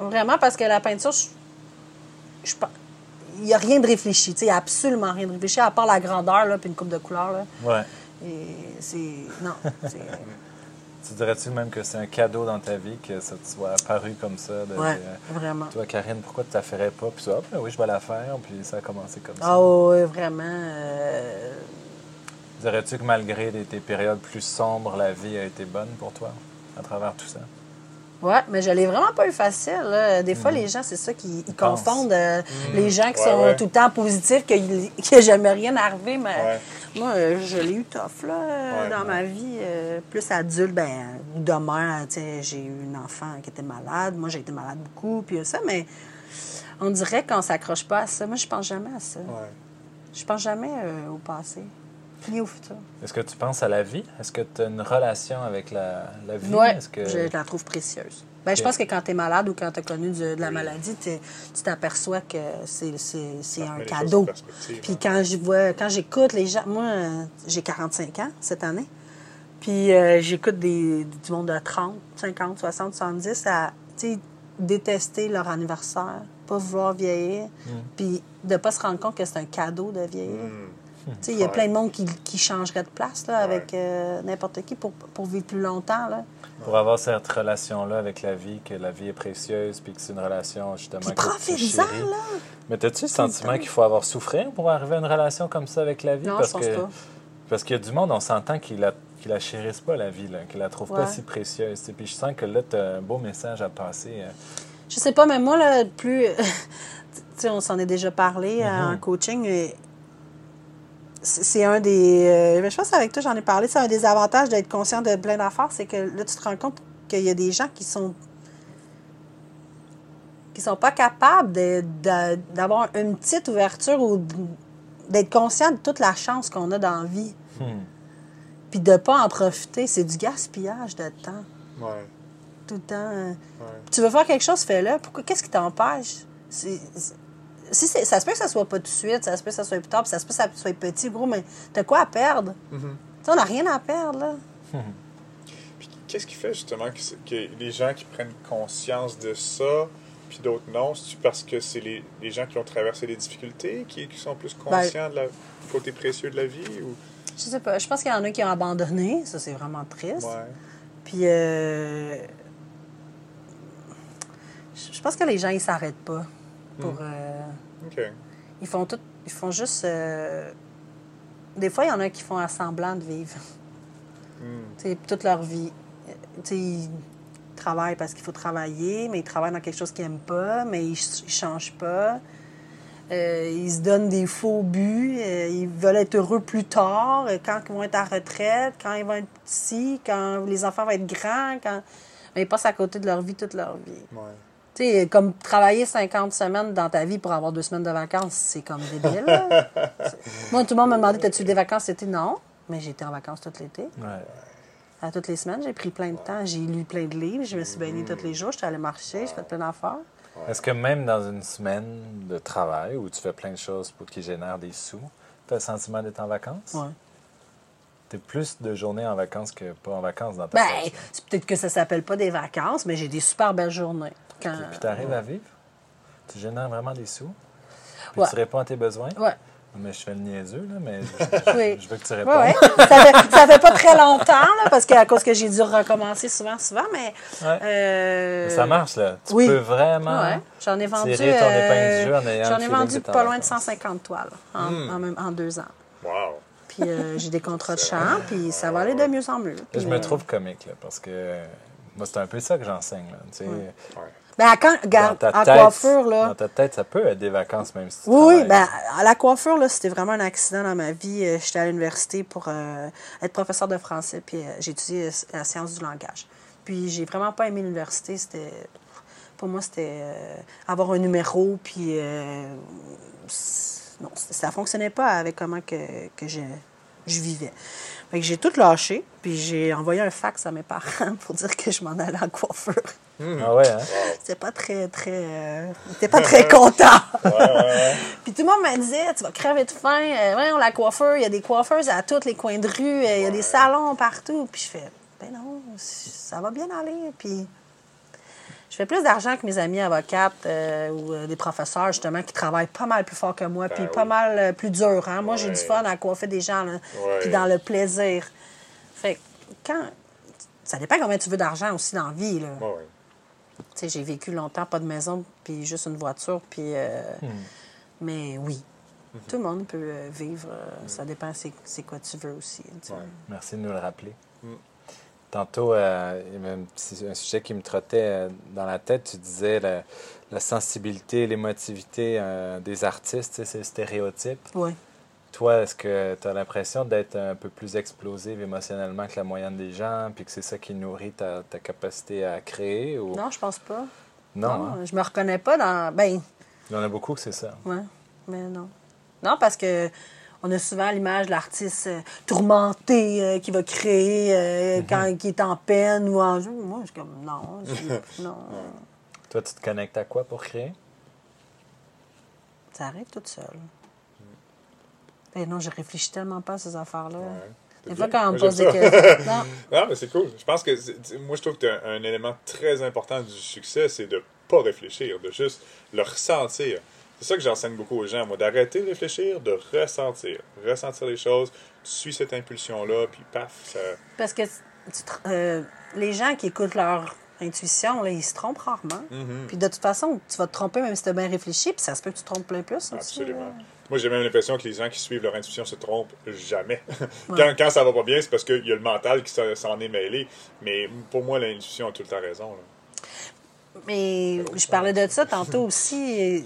Vraiment, parce que la peinture, je, je il n'y a rien de réfléchi, tu sais, il y a absolument rien de réfléchi, à part la grandeur, là, puis une coupe de couleurs, là.
Ouais.
Et c'est. Non.
Tu dirais-tu même que c'est un cadeau dans ta vie que ça te soit apparu comme ça? De,
ouais,
de-
vraiment.
toi, Karine, pourquoi tu ne ferais pas? Puis ça, ah, ben oui, je vais la faire. Puis ça a commencé comme ça.
Ah oui, vraiment. euh,
Dirais-tu que malgré tes périodes plus sombres, la vie a été bonne pour toi à travers tout ça?
Ouais, mais je l'ai vraiment pas eu facile. là. Des fois, les gens, c'est ça qui ils
pensent.
confondent euh, les gens qui
Ouais,
sont
ouais.
tout le temps positifs, que, que jamais rien arrivé. Mais
Ouais.
moi, je l'ai eu tough là, dans ma vie. euh, plus adulte, ben, demain, j'ai eu une enfant qui était malade. Moi, j'ai été malade beaucoup, puis ça, mais on dirait qu'on s'accroche pas à ça. Moi, je pense jamais à ça. Je pense jamais euh, au passé, ni au futur.
Est-ce que tu penses à la vie? Est-ce que tu as une relation avec la, la vie?
Oui,
que...
je la trouve précieuse. Ben, Je pense que quand tu es malade ou quand tu as connu de, de la maladie, tu t'aperçois que c'est un cadeau. Puis
hein.
quand je vois, quand j'écoute les gens, moi, j'ai 45 ans cette année, puis euh, j'écoute des, du monde de 30, 50, 60, 70 à tu sais, détester leur anniversaire, pas vouloir vieillir,
Mm.
puis de pas se rendre compte que c'est un cadeau de vieillir.
Hmm.
Tu sais, Il y a
Ouais.
plein de monde qui, qui changerait de place là, avec euh, n'importe qui pour, pour vivre plus longtemps. Là.
Pour avoir cette relation-là avec la vie, que la vie est précieuse, puis que c'est une relation justement
Puis
que tu
profite-en,
chéris.
là!
Mais as-tu le sentiment qu'il faut avoir souffert pour arriver à une relation comme ça avec la vie?
Non,
parce
je pense
que,
pas.
Parce qu'il y a du monde, on s'entend qu'ils la, qu'ils la chérissent pas, la vie, là, qu'ils la trouvent pas si précieuse. tu sais. Puis je sens que là, tu as un beau message à passer. euh.
Je sais pas, mais moi, là, plus. tu sais, on s'en est déjà parlé euh,
Mm-hmm.
en coaching. mais C'est un des. euh, je pense qu'avec toi, j'en ai parlé. C'est un des avantages d'être conscient de plein d'affaires. C'est que là, tu te rends compte qu'il y a des gens qui sont. qui sont pas capables d'avoir une petite ouverture ou d'être conscient de toute la chance qu'on a dans la vie.
Hmm.
Puis de pas en profiter. C'est du gaspillage de temps.
Ouais.
Tout le temps.
Ouais.
tu veux faire quelque chose, fais-le. Pourquoi? Qu'est-ce qui t'empêche? C'est- Si c'est- ça se peut que ça soit pas tout de suite, ça se peut que ça soit plus tard, puis ça se peut que ça soit petit, gros, mais t'as quoi à perdre?
Mm-hmm.
Tu sais, on n'a rien à perdre, là.
Puis qu'est-ce qui fait justement que, les gens qui prennent conscience de ça, puis d'autres non? C'est parce que c'est les, les gens qui ont traversé les difficultés qui, qui sont plus
Ben,
conscients de la du côté précieux de la vie? Ou...
Je sais pas. Je pense qu'il y en a qui ont abandonné. Ça, c'est vraiment triste.
Ouais.
Puis, euh, je je pense que les gens, ils s'arrêtent pas. Pour, euh,
OK.
ils font tout. Ils font juste. euh, des fois, il y en a qui font à semblant de vivre. Sais, toute leur vie. Euh, ils travaillent parce qu'il faut travailler, mais ils travaillent dans quelque chose qu'ils n'aiment pas, mais ils ne changent pas. Euh, ils se donnent des faux buts. euh, ils veulent être heureux plus tard, euh, quand ils vont être à retraite, quand ils vont être petits, quand les enfants vont être grands. Quand... Mais ils passent à côté de leur vie toute leur vie.
Ouais.
Tu sais, comme travailler 50 semaines dans ta vie pour avoir deux semaines de vacances, c'est comme débile. Moi, tout le monde me demandait T'as-tu eu des vacances cet été? Non. Mais j'étais en vacances tout l'été.
Ouais.
À toutes les semaines, j'ai pris plein de temps. J'ai lu plein de livres. Je me suis baignée tous les jours. J'étais allée marcher. J'ai fait plein d'affaires.
Est-ce que même dans une semaine de travail où tu fais plein de choses pour qui génèrent des sous, tu as le sentiment d'être en vacances?
Ouais.
Tu es plus de journées en vacances que pas en vacances dans ta
Ben,
vie.
c'est peut-être que ça s'appelle pas des vacances, mais j'ai des super belles journées. Quand...
Puis tu arrives à vivre? Tu génères vraiment des sous? Puis
Ouais.
tu réponds à tes besoins?
Ouais.
Mais je fais le niaiseux, là, mais je,
Oui.
je veux que tu répondes.
oui. Ça fait, ça fait pas très longtemps, là, parce qu'à cause que j'ai dû recommencer souvent, souvent, mais.
Ouais.
euh,
Mais Ça marche, là. Tu
oui.
peux vraiment
Ouais. J'en ai vendu.
tirer ton
euh,
épingle du jeu en ayant
J'en ai vendu
t'es
pas loin de
vacances.
150 toiles en,
Hmm.
en, même- en deux ans.
Wow.
Puis euh, j'ai des contrats de chant, puis ça va aller de mieux en mieux. Puis,
je me
euh,
trouve comique, là, parce que moi, c'est un peu ça que j'enseigne. Là, tu sais.
Ouais.
Ben, quand,
Dans ta
en
tête,
coiffure, là.
Dans ta tête, ça peut être des vacances, même si tu
Oui, ben, à la coiffure, là, c'était vraiment un accident dans ma vie. Euh, J'étais à l'université pour euh, être professeur de français, puis euh, j'ai étudié la science du langage. Puis j'ai vraiment pas aimé l'université. C'était, pour moi, c'était euh, avoir un numéro, puis euh, non, ça fonctionnait pas avec comment que, que je, je vivais. Fait que j'ai tout lâché, puis j'ai envoyé un fax à mes parents pour dire que je m'en allais en coiffure.
Ah ouais, hein?
C'était pas très, très. euh, pas très contents. Puis tout le monde me disait, tu vas crever de faim. Euh, voyons, la coiffeur, il y a des coiffeuses à tous les coins de rue, euh, il y a des salons partout. Puis je fais, ben non, ça va bien aller. Puis je fais plus d'argent que mes amis avocates euh, ou euh, des professeurs, justement, qui travaillent pas mal plus fort que moi, puis
Ben
pas mal euh, plus dur. Hein? Moi, j'ai du fun à coiffer des gens, puis dans le plaisir. Fait que quand. Ça dépend combien tu veux d'argent aussi dans la vie, là.
Ouais.
Tu sais, j'ai vécu longtemps, pas de maison, puis juste une voiture, puis... euh, Mais oui, tout le monde peut vivre. Ça dépend c'est c'est quoi tu veux aussi. tu sais.
Ouais.
Merci de nous le rappeler. Tantôt, euh, il y avait un, sujet qui me trottait euh, dans la tête. Tu disais la, la sensibilité, l'émotivité euh, des artistes, tu sais, c'est le stéréotype.
Oui.
Toi, est-ce que tu as l'impression d'être un peu plus explosive émotionnellement que la moyenne des gens, puis que c'est ça qui nourrit ta, ta capacité à créer? Ou...
Non, je pense pas.
Non, hein?
Je me reconnais pas dans... Ben,
il y en a beaucoup que c'est ça.
ouais, mais non. Non, parce que on a souvent l'image de l'artiste euh, tourmenté euh, qui va créer euh, quand qui est en peine ou en... Moi, je suis comme, non.
Toi, tu te connectes à quoi pour créer?
Ça arrive toute seule. Ben non, je réfléchis tellement pas à ces affaires-là.
Ouais.
Des fois, quand on me
Moi,
pose des questions... Non.
Non, mais c'est cool. Je pense que, moi, je trouve que un, un élément très important du succès, c'est de pas réfléchir, de juste le ressentir. C'est ça que j'enseigne beaucoup aux gens, moi, d'arrêter de réfléchir, de ressentir. Ressentir les choses, tu suis cette impulsion-là, puis paf, ça...
Parce que tu te- euh, les gens qui écoutent leur intuition, là, ils se trompent rarement.
Mm-hmm.
Puis de toute façon, tu vas te tromper même si tu as bien réfléchi, puis ça se peut que tu te trompes plein plus.
Absolument. Moi, j'ai même l'impression que les gens qui suivent leur intuition se trompent jamais. quand, quand ça va pas bien, c'est parce qu'il y a le mental qui s'en s'en est mêlé. Mais pour moi, l'intuition a tout le temps raison. là.
Mais je parlais de ça tantôt aussi.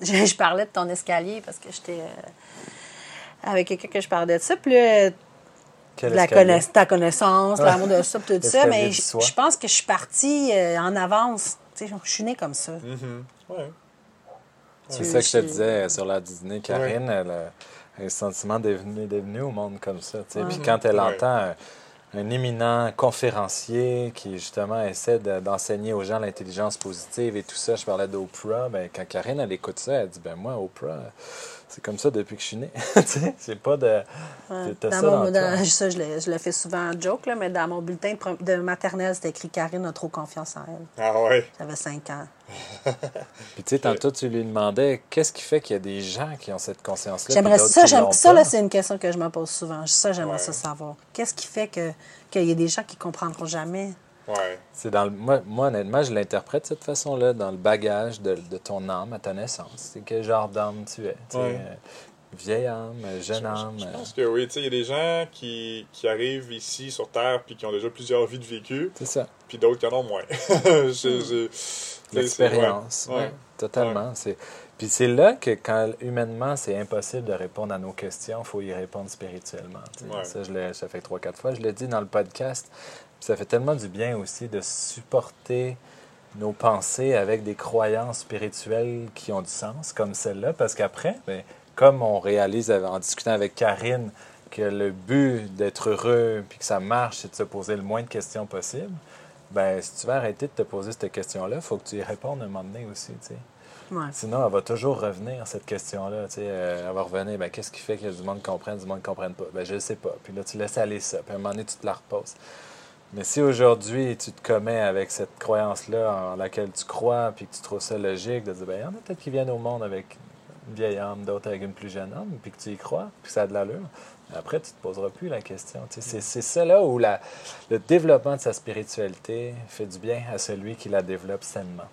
Je, je parlais de ton escalier parce que j'étais euh, avec quelqu'un que je parlais de ça. Puis là, de la ta connaissance, l'amour de ça, tout ça. Mais je, pense que je suis partie euh, en avance. Tu sais, je suis née comme ça.
Mhm. Ouais.
C'est ça que je te disais sur la dîner. Karine, elle a un sentiment d'être venue, au monde comme ça. Puis
Ouais.
quand elle
Ouais.
entend un, éminent conférencier qui, justement, essaie de- d'enseigner aux gens l'intelligence positive et tout ça, je parlais d'Oprah, ben, quand Karine, elle écoute ça, elle dit, ben moi, Oprah, c'est comme ça depuis que je suis née. Tu sais, c'est pas de...
Ouais. Dans
ça
mon-
dans
dans-
toi.
ça, je le, je le fais souvent en joke, là, mais dans mon bulletin de maternelle, c'était écrit Karine a trop confiance en elle.
Ah ouais.
J'avais 5 ans.
Puis tu sais, tantôt, tu lui demandais, qu'est-ce qui fait qu'il y a des gens qui ont cette conscience-là?
J'aimerais ça,
qui
j'aime
l'ont
ça, là, c'est une question que je me pose souvent. Ça, j'aimerais
Ouais.
ça savoir. Qu'est-ce qui fait que qu'il y a des gens qui comprendront jamais?
Ouais.
C'est dans le, moi, moi, honnêtement, je l'interprète de cette façon-là, dans le bagage de, de ton âme à ta naissance. C'est quel genre d'âme tu es. tu sais, euh, vieille âme, jeune
Je-
âme.
Je,
euh,
pense que oui. Tu sais, il y a des gens qui, qui arrivent ici sur Terre puis qui ont déjà plusieurs vies de vécu,
c'est ça.
Puis d'autres qui en ont moins. C'est-
L'expérience.
ouais.
Totalement. C'est... Puis c'est là que, quand humainement, c'est impossible de répondre à nos questions, il faut y répondre spirituellement. Ça, je l'ai, ça fait trois, quatre fois, je l'ai dit dans le podcast. Puis ça fait tellement du bien aussi de supporter nos pensées avec des croyances spirituelles qui ont du sens, comme celle-là, parce qu'après, ben, comme on réalise en discutant avec Karine que le but d'être heureux puis que ça marche, c'est de se poser le moins de questions possible, ben, si tu veux arrêter de te poser cette question-là, il faut que tu y répondes un moment donné aussi. tu sais.
Ouais.
Sinon, elle va toujours revenir, cette question-là. euh, elle va revenir, ben, qu'est-ce qui fait que du monde comprenne, du monde ne comprenne pas? Ben, je ne sais pas. Puis là, tu laisses aller ça. Puis à un moment donné, tu te la reposes. Mais si aujourd'hui, tu te commets avec cette croyance-là en laquelle tu crois, puis que tu trouves ça logique, de dire, ben, il y en a peut-être qui viennent au monde avec une vieille âme, d'autres avec une plus jeune âme, puis que tu y crois, puis que ça a de l'allure, après, tu ne te poseras plus la question. Tu sais, C'est c'est ça là où la, le développement de sa spiritualité fait du bien à celui qui la développe sainement.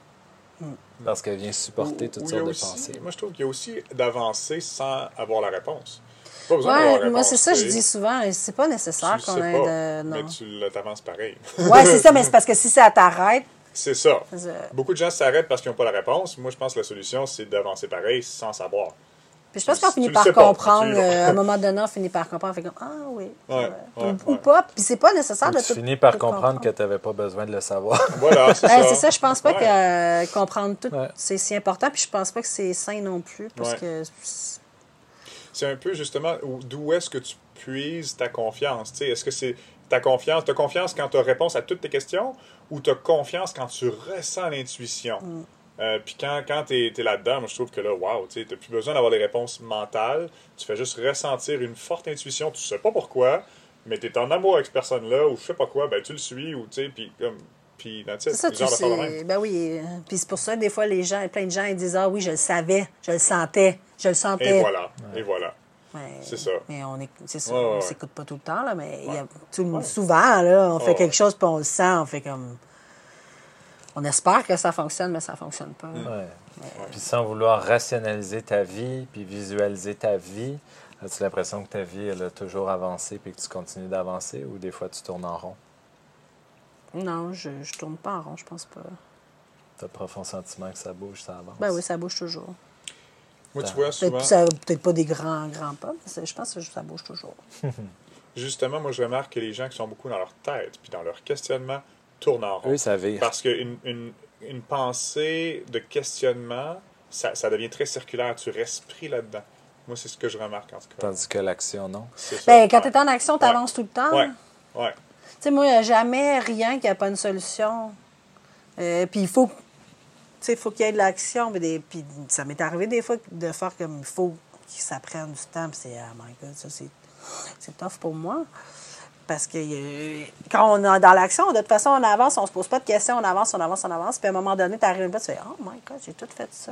Parce qu'elle vient supporter
Ou-
toutes sortes de pensées.
Moi, je trouve qu'il y a aussi d'avancer sans avoir la réponse. Pas besoin
Ouais, moi, c'est ça, je
tu sais.
dis souvent. C'est pas
Tu
nécessaire qu'on ait
pas,
de.
mais
Non.
tu le- t'avances pareil.
Ouais, c'est ça, mais c'est parce que si ça t'arrête,
C'est ça. Beaucoup de gens s'arrêtent parce qu'ils n'ont pas la réponse. Moi, je pense que la solution, c'est d'avancer pareil sans savoir.
Puis je pense
Tu-
qu'on
tu
finit par comprendre,
tu
euh, à un moment donné, on finit par comprendre, on fait comme Ah oui.
Ouais,
ouais.
ouais,
ou,
ouais.
pas, puis c'est pas nécessaire
Ou
de
tu
tout.
finis par comprendre que tu n'avais pas besoin de le savoir.
Voilà, c'est
Ouais,
ça.
c'est ça, je pense pas
Ouais.
que euh, comprendre tout,
Ouais.
c'est si important, puis je pense pas que c'est sain non plus, parce
Ouais.
que.
C'est un peu justement où- d'où est-ce que tu puises ta confiance? tu sais. Est-ce que c'est ta confiance, tu as confiance quand tu as réponse à toutes tes questions ou tu as confiance quand tu ressens l'intuition?
Mm.
Euh, Puis quand, quand tu es, là-dedans, moi je trouve que là, wow, tu n'as plus besoin d'avoir des réponses mentales. Tu fais juste ressentir une forte intuition. Tu sais pas pourquoi, mais tu es en amour avec cette personne-là ou je sais pas quoi, ben tu le suis ou tu sais, puis comme. Puis,
C'est ça,
le
tu sais. Ben oui. Puis c'est pour ça, des fois, les gens, plein de gens, ils disent Ah oui, je le savais, je le sentais, je le sentais.
Et voilà, et voilà. C'est ça.
Mais on est, c'est ça,
Ouais, ouais,
on
ouais.
s'écoute pas tout le temps, là, mais y a, tout souvent, là, on fait quelque chose, puis on le sent, on fait comme. On espère que ça fonctionne, mais ça fonctionne pas.
Ouais. Puis sans vouloir rationaliser ta vie, puis visualiser ta vie, as-tu l'impression que ta vie, elle a toujours avancé, puis que tu continues d'avancer, ou des fois tu tournes en rond?
Non, je, je tourne pas en rond, je pense pas.
Tu as le profond sentiment que ça bouge, ça avance.
Ben oui, ça bouge toujours.
Moi, tu vois, souvent.
ça- peut-être pas des grands, grands pas, mais je pense que ça bouge toujours.
Justement, moi, je remarque que les gens qui sont beaucoup dans leur tête puis dans leur questionnement tournent en rond.
Eux, ça vire.
Parce qu'une une, une pensée de questionnement, ça, ça devient très circulaire. Tu respires là-dedans. Moi, c'est ce que je remarque en tout cas.
Tandis que l'action, non.
Ben, quand
Ouais.
tu es en action, tu avances tout le temps.
Ouais, ouais.
Tu sais, moi, il n'y a jamais rien qui n'a pas une solution. Euh, puis il faut, tu sais, il faut qu'il y ait de l'action. Puis, des- puis ça m'est arrivé des fois de faire comme il faut que ça prenne du temps. Puis c'est, oh my God, ça, c'est, c'est tough pour moi. Parce que euh, quand on est dans l'action, de toute façon, on avance, on se pose pas de questions, on avance, on avance, on avance. Puis à un moment donné, tu arrives là, tu fais Oh my God, j'ai tout fait ça.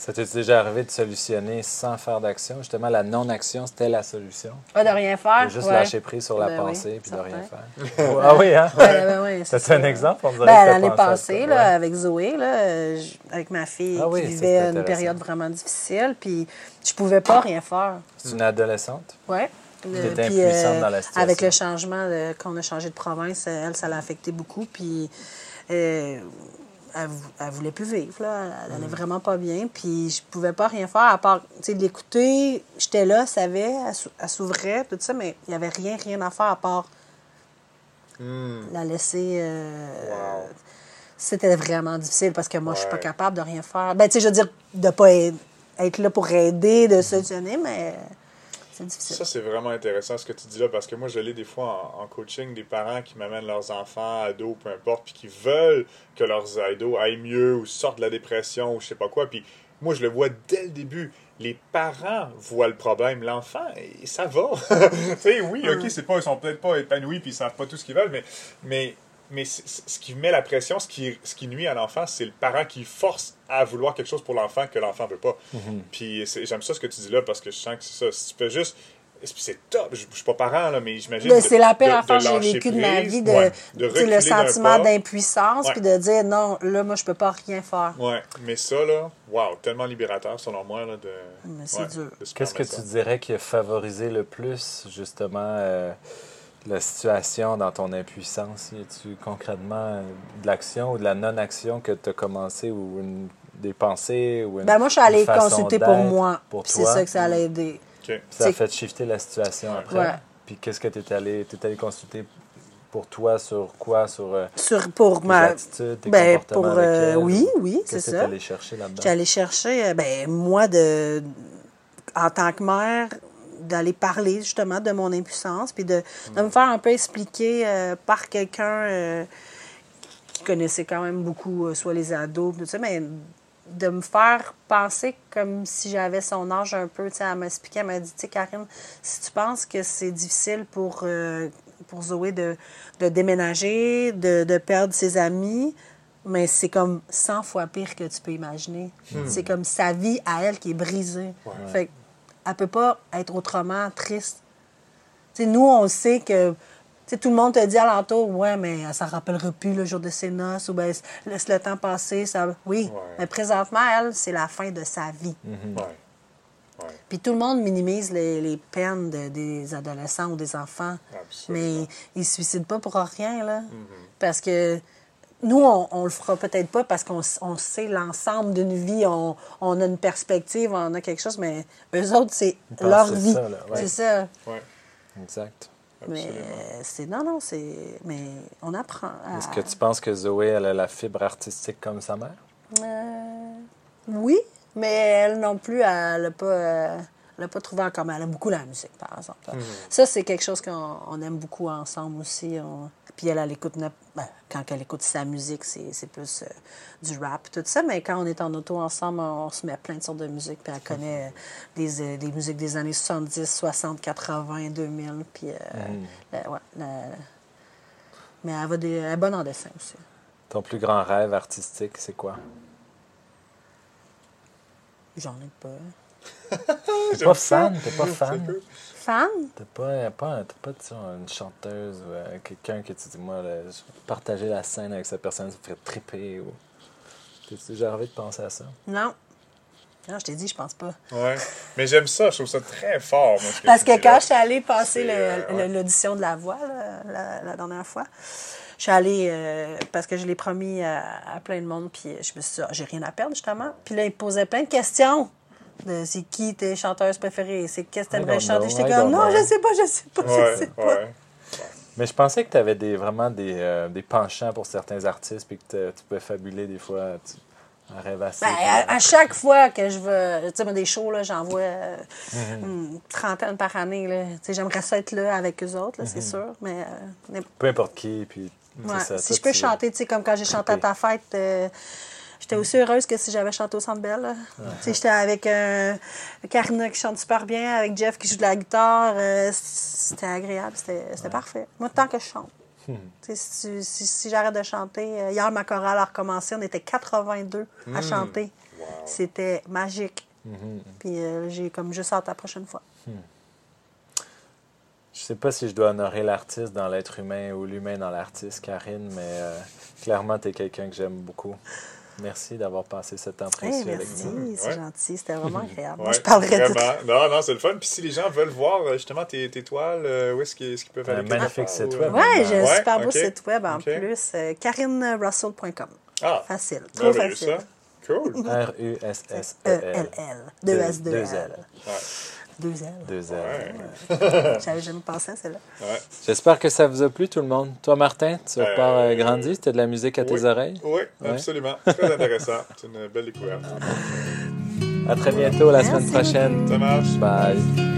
Ça t'est déjà arrivé de solutionner sans faire d'action? Justement, la non-action, c'était la solution.
Ah, de rien faire.
De juste
ouais.
lâcher prise sur la
Ben oui,
pensée, puis de rien faire. ah oui, hein?
Ben oui, c'est
C'est un exemple? On dirait
Ben, l'année passée, là,
Ouais.
avec Zoé, là, avec ma fille
Ah oui,
qui vivait une période vraiment difficile, puis je pouvais pas rien faire.
C'est une adolescente?
Ouais. Puis, euh,
dans la situation.
Avec le changement de- qu'on a changé de province, elle, ça l'a affecté beaucoup. Puis euh, elle, elle voulait plus vivre. Là. Elle
Mm.
allait vraiment pas bien. Puis je pouvais pas rien faire à part tu sais, l'écouter. J'étais là, elle savait, elle, sou- elle s'ouvrait, tout ça, mais il y avait rien, rien à faire à part
Hmm.
la laisser. euh,
Wow.
C'était vraiment difficile parce que moi, je suis pas
Ouais.
capable de rien faire. Ben, tu sais, je veux dire, de pas être là pour aider, de solutionner, mais c'est difficile.
Ça, c'est vraiment intéressant ce que tu dis là, parce que moi, je l'ai des fois en, en coaching, des parents qui m'amènent leurs enfants, ados, peu importe, puis qui veulent que leurs ados aillent mieux ou sortent de la dépression ou je sais pas quoi. Puis moi, je le vois dès le début. Les parents voient le problème. L'enfant, eh, ça va. tu sais, oui, OK, c'est pas, ils sont peut-être pas épanouis puis ils savent pas tout ce qu'ils veulent, mais, mais, mais ce qui met la pression, ce qui, ce qui nuit à l'enfant, c'est le parent qui force à vouloir quelque chose pour l'enfant que l'enfant veut pas. Puis c'est- j'aime ça ce que tu dis là parce que je sens que c'est ça. Si tu peux juste. puis C'est top. Je, je suis pas parent, là, mais j'imagine.
C'est la pire affaire que j'ai vécue de ma vie, de,
ouais, de
le sentiment d'impuissance, puis de dire non, là, moi, je peux pas rien faire.
Ouais, mais ça, là, wow, tellement libérateur, selon moi, là, de.
Mais c'est
ouais,
dur.
Qu'est-ce que tu dirais qui a favorisé le plus, justement, euh, la situation dans ton impuissance? Y a-tu concrètement euh, de l'action ou de la non-action que tu as commencé ou une- des pensées ou une,
Ben, moi, je suis allée consulter pour moi.
Pour
puis C'est ça que ça allait aider.
OK.
Puis ça a fait shifter la situation après?
Ouais.
Puis qu'est-ce que tu es allé, t'es allé consulter pour toi sur quoi? Sur euh,
Sur, pour
tes
ma.
attitudes, tes
Ben,
comportements
pour.
avec
euh,
elle,
oui,
ou
oui, c'est
Qu'est-ce que tu
ça.
allé chercher là-dedans?
J'étais allée chercher, ben, moi, de, en tant que mère, d'aller parler justement de mon impuissance, puis de, de me faire un peu expliquer euh, par quelqu'un euh, qui connaissait quand même beaucoup, euh, soit les ados, tout ça, mais de me faire penser comme si j'avais son âge un peu. Tu sais, elle m'a expliqué, elle m'a dit, tu sais, Karine, si tu penses que c'est difficile pour, pour Zoé de, de déménager, de, de perdre ses amis, mais c'est comme 100 fois pire que tu peux imaginer. C'est comme sa vie à elle qui est brisée. Fait elle peut pas être autrement triste. Tu sais, nous, on sait que tu sais, tout le monde te dit alentour, ouais, mais ça ne rappellera plus le jour de ses noces, ou bien laisse le temps passer. Ça... Oui,
Ouais.
mais présentement, elle, c'est la fin de sa vie.
Ouais. Ouais.
Puis tout le monde minimise les, les peines de- des adolescents ou des enfants.
Absolument.
Mais ils ne se suicident pas pour rien, là. Parce que nous, on, on le fera peut-être pas parce qu'on on sait l'ensemble d'une vie, on, on a une perspective, on a quelque chose, mais eux autres, c'est leur
c'est
vie. C'est ça.
Ouais.
Exact.
Mais
Absolument.
c'est. Non, non, c'est. Mais on apprend. à-
Est-ce que tu penses que Zoé, elle a la fibre artistique comme sa mère?
Euh, oui, mais elle non plus, elle n'a pas, euh, elle a pas trouvé encore. mais Elle aime beaucoup la musique, par exemple. Ça, c'est quelque chose qu'on on aime beaucoup ensemble aussi. On- Puis elle, elle écoute, ben, quand elle écoute sa musique, c'est c'est plus euh, du rap, tout ça. Mais quand on est en auto ensemble, on se met plein de sortes de musique. Puis elle connaît euh, des, euh, des musiques des années 70, 60, 80, 2000. Puis, euh, la- ouais, la- mais elle, va des, elle est bonne en dessin aussi.
Ton plus grand rêve artistique, c'est quoi?
J'en ai pas.
T'es pas fan? T'es pas fan?
Fan?
T'es pas, pas, t'es pas une chanteuse ou euh, quelqu'un que tu dis, moi, là, partager la scène avec cette personne, ça me ferait triper. Ou... T'as-tu déjà envie de penser à ça?
Non. Non, je t'ai dit, je pense pas.
Ouais. Mais j'aime ça, je trouve ça très fort. Moi,
Parce que quand
là.
je suis allée passer
euh, ouais.
l'audition de la voix là, la, la dernière fois, je suis allée euh, parce que je l'ai promis à, à plein de monde, puis je me suis dit, Ah, j'ai rien à perdre justement. Puis là, ils me posaient plein de questions. De c'est qui tes chanteuses préférées? C'est qu'est-ce que
I
t'aimerais chanter? J'étais
I
comme, non,
know.
je sais pas, je sais pas, je sais pas.
ouais.
Mais je pensais que tu avais des, vraiment des, euh, des penchants pour certains artistes puis que tu pouvais fabuler des fois. Tu, un rêve assez.
Ben, à, à chaque fois que je veux, tu sais, des shows, là, j'en vois euh, une trentaine par année. Là. Tu sais, J'aimerais ça être là avec eux autres, c'est sûr. Mais, euh, mais
Peu importe qui. Puis, c'est
Ouais,
ça,
si
toi,
je peux chanter, tu sais, comme quand j'ai chanté à ta fête, euh, j'étais aussi heureuse que si j'avais chanté au Centre Bell. J'étais avec euh, Karina qui chante super bien, avec Jeff qui joue de la guitare. euh, c'était agréable, c'était parfait. Moi, tant que je chante.
Hmm.
Si, tu- si- si j'arrête de chanter, euh, hier, ma chorale a recommencé, on était 82
Hmm.
à chanter. C'était magique.
Mhm.
Puis euh, j'ai comme juste hâte la prochaine fois.
Je sais pas si je dois honorer l'artiste dans l'être humain ou l'humain dans l'artiste, Karine, mais euh, clairement, tu es quelqu'un que j'aime beaucoup. Merci d'avoir passé ce temps
Hey,
précieux avec
merci,
nous.
c'est
Ouais.
gentil, c'était vraiment agréable. Moi,
Ouais,
je parlerai de
vraiment. Non, non, c'est le fun. Puis si les gens veulent voir euh, justement tes, tes toiles, euh, où est-ce qu'ils est-ce qu'ils peuvent
Un
aller?
magnifique
quelque
site web.
ou,
Oui,
euh,
j'ai un
Ouais,
super beau site web en plus. euh, KarineRussell.com.
Ah,
Facile, trop facile.
ça. Cool.
R-U-S-S-E-L.
E-L-L. Deux S, deux.
Ouais.
Deux.
Ouais.
J'avais jamais pensé à celle-là.
Ouais.
J'espère que ça vous a plu, tout le monde. Toi, Martin, tu
Euh,
repars euh, grandi. C'était de la musique à tes oreilles?
Oui,
Ouais.
absolument. Très intéressant. C'est une belle découverte.
À très bientôt, la
Merci
semaine prochaine.
Ça marche.
Bye.